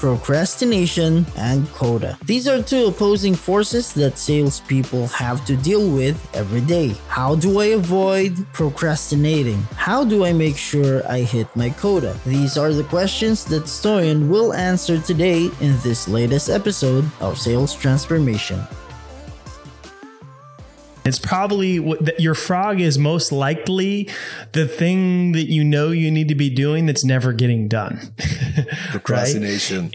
Procrastination, and quota. These are two opposing forces that salespeople have to deal with every day. How do I avoid procrastinating? How do I make sure I hit my quota? These are the questions that Stoyan will answer today in this latest episode of Sales Transformation. It's probably what your frog is most likely the thing that you know you need to be doing that's never getting done. Procrastination. right?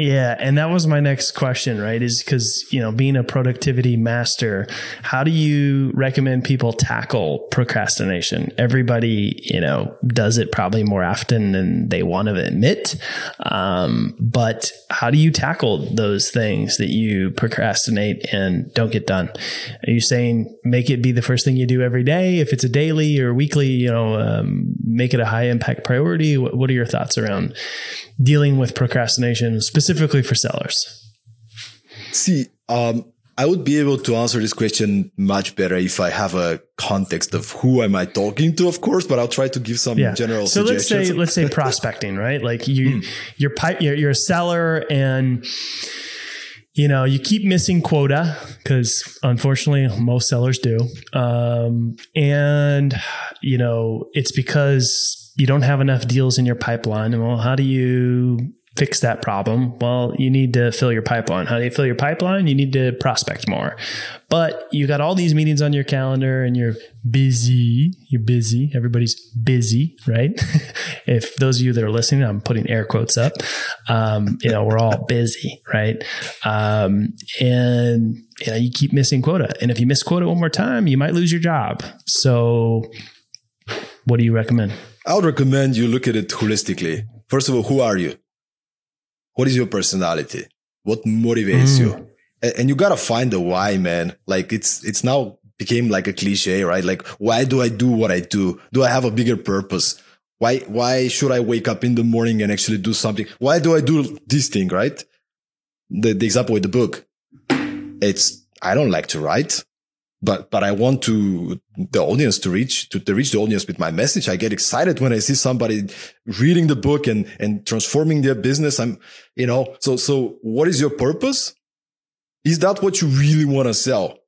Yeah, and that was my next question, right? Is because, you know, being a productivity master, how do you recommend people tackle procrastination? Everybody, you know, does it probably more often than they want to admit. Um, but how do you tackle those things that you procrastinate and don't get done? Are you saying make it be the first thing you do every day? If it's a daily or weekly, you know, um, make it a high impact priority. What, what are your thoughts around dealing with procrastination specifically for sellers? See, um, I would be able to answer this question much better if I have a context of who am I talking to, of course, but I'll try to give some yeah. general so suggestions. let's say, let's say prospecting, right? Like you, mm. you're, you're, you're a seller and, you know, you keep missing quota because unfortunately most sellers do. Um, and, you know, it's because you don't have enough deals in your pipeline. Well, how do you fix that problem? Well, you need to fill your pipeline. How do you fill your pipeline? You need to prospect more. But you got all these meetings on your calendar and you're busy. You're busy. Everybody's busy, right? if those of you that are listening, I'm putting air quotes up. Um, you know, we're all busy, right? Um, and you know, you keep missing quota. And if you miss quota one more time, you might lose your job. So what do you recommend? I would recommend you look at it holistically. First of all, who are you? What is your personality? What motivates mm. you? And, and you gotta find the why, man. Like it's, it's now became like a cliche, right? Like, why do I do what I do? Do I have a bigger purpose? Why, why should I wake up in the morning and actually do something? Why do I do this thing, right? The, the example with the book. It's, I don't like to write but but I want to the audience to reach to, to reach the audience with my message. I get excited when I see somebody reading the book and and transforming their business. I'm you know so so what is your purpose? Is that what you really want to sell?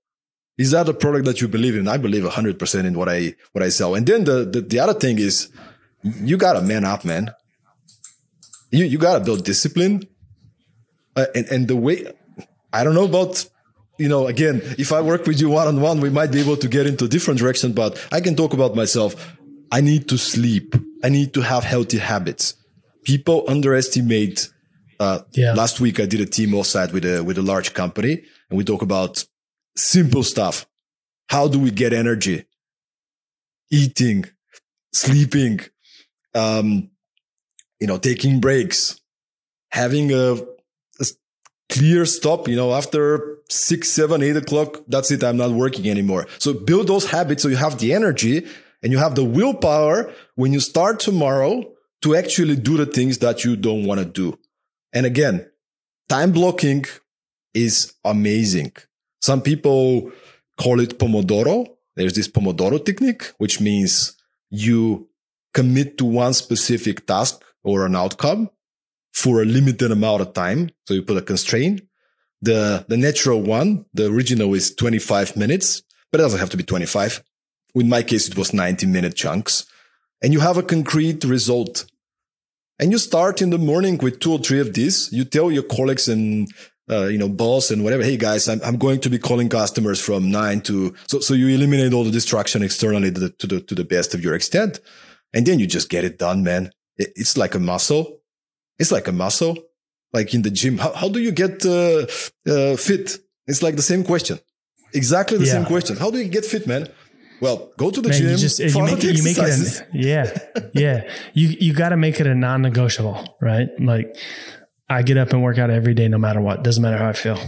Is that a product that you believe in? I believe hundred percent in what I what I sell. And then the, the the other thing is you gotta man up, man. You you gotta build discipline. Uh, and and the way I don't know about you know, again, if I work with you one on one, we might be able to get into a different direction, but I can talk about myself. I need to sleep. I need to have healthy habits. People underestimate. Uh, yeah. Last week I did a team offsite with a with a large company, and we talk about simple stuff. How do we get energy? Eating, sleeping, um, you know, taking breaks, having a clear stop, you know, after six, seven, eight o'clock, that's it. I'm not working anymore. So build those habits so you have the energy and you have the willpower when you start tomorrow to actually do the things that you don't want to do. And again, time blocking is amazing. Some people call it Pomodoro. There's this Pomodoro technique, which means you commit to one specific task or an outcome for a limited amount of time. So you put a constraint. The, the natural one, the original is 25 minutes, but it doesn't have to be 25. In my case, it was 90 minute chunks and you have a concrete result. And you start in the morning with two or three of these. You tell your colleagues and, uh, you know, boss and whatever. Hey guys, I'm, I'm going to be calling customers from nine to, so, so you eliminate all the distraction externally to the, to the, to the best of your extent. And then you just get it done, man. It, it's like a muscle it's like a muscle, like in the gym. How, how do you get uh, uh, fit? It's like the same question. Exactly the yeah. same question. How do you get fit, man? Well, go to the man, gym. You, just, you make, it, you make it. yeah, yeah. You you got to make it a non-negotiable, right? Like I get up and work out every day, no matter what. Doesn't matter how I feel.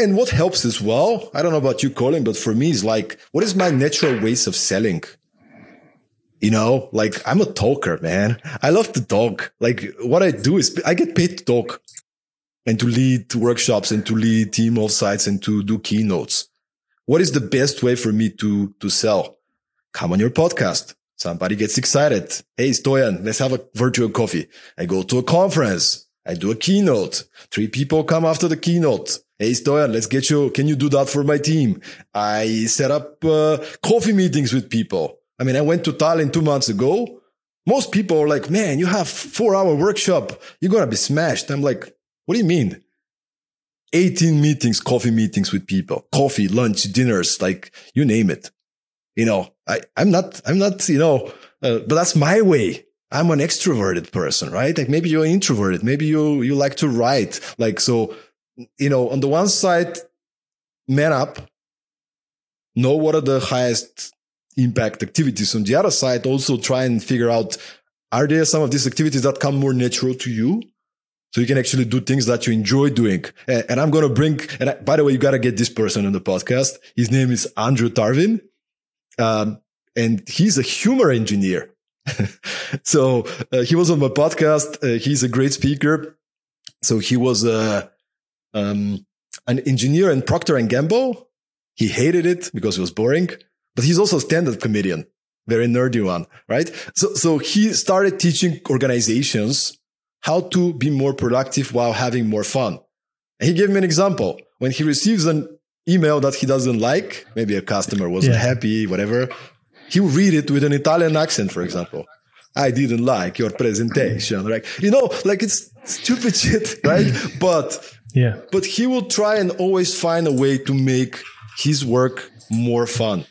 And what helps as well, I don't know about you, Colin, but for me is like, what is my natural ways of selling? You know, like I'm a talker, man. I love to talk. Like what I do is I get paid to talk and to lead workshops and to lead team offsites and to do keynotes. What is the best way for me to, to sell? Come on your podcast. Somebody gets excited. Hey, Stoyan, let's have a virtual coffee. I go to a conference. I do a keynote. Three people come after the keynote. Hey, Stoyan, let's get you. Can you do that for my team? I set up uh, coffee meetings with people. I mean, I went to Tallinn two months ago. Most people are like, man, you have four hour workshop. You're going to be smashed. I'm like, what do you mean? 18 meetings, coffee meetings with people, coffee, lunch, dinners, like you name it. You know, I, I'm not, I'm not, you know, uh, but that's my way. I'm an extroverted person, right? Like maybe you're introverted. Maybe you, you like to write. Like, so, you know, on the one side, man up, know what are the highest impact activities. On the other side, also try and figure out, are there some of these activities that come more natural to you? So you can actually do things that you enjoy doing. And, and I'm going to bring, and I, by the way, you got to get this person on the podcast. His name is Andrew Tarvin. Um, and he's a humor engineer. so uh, he was on my podcast. Uh, he's a great speaker. So he was uh, um, an engineer in Procter and Gamble. He hated it because it was boring, but he's also a stand-up comedian, very nerdy one, right? So, so he started teaching organizations how to be more productive while having more fun. And he gave me an example. When he receives an email that he doesn't like, maybe a customer wasn't yeah. happy, whatever, he will read it with an Italian accent, for example. I didn't like your presentation. Right? You know, like it's stupid shit, right? but yeah, but he will try and always find a way to make his work more fun.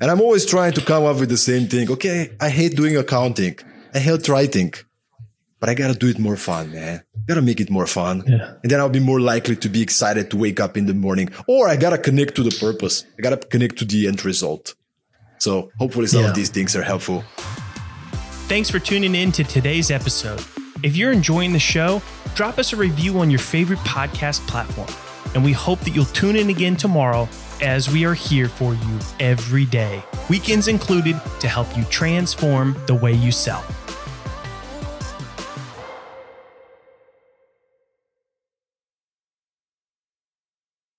And I'm always trying to come up with the same thing. Okay, I hate doing accounting. I hate writing but I gotta do it more fun, man. Gotta make it more fun. Yeah. And then I'll be more likely to be excited to wake up in the morning. Or I gotta connect to the purpose. I gotta connect to the end result. So hopefully some yeah. of these things are helpful. Thanks for tuning in to today's episode. If you're enjoying the show, drop us a review on your favorite podcast platform. And we hope that you'll tune in again tomorrow as we are here for you every day, weekends included, to help you transform the way you sell.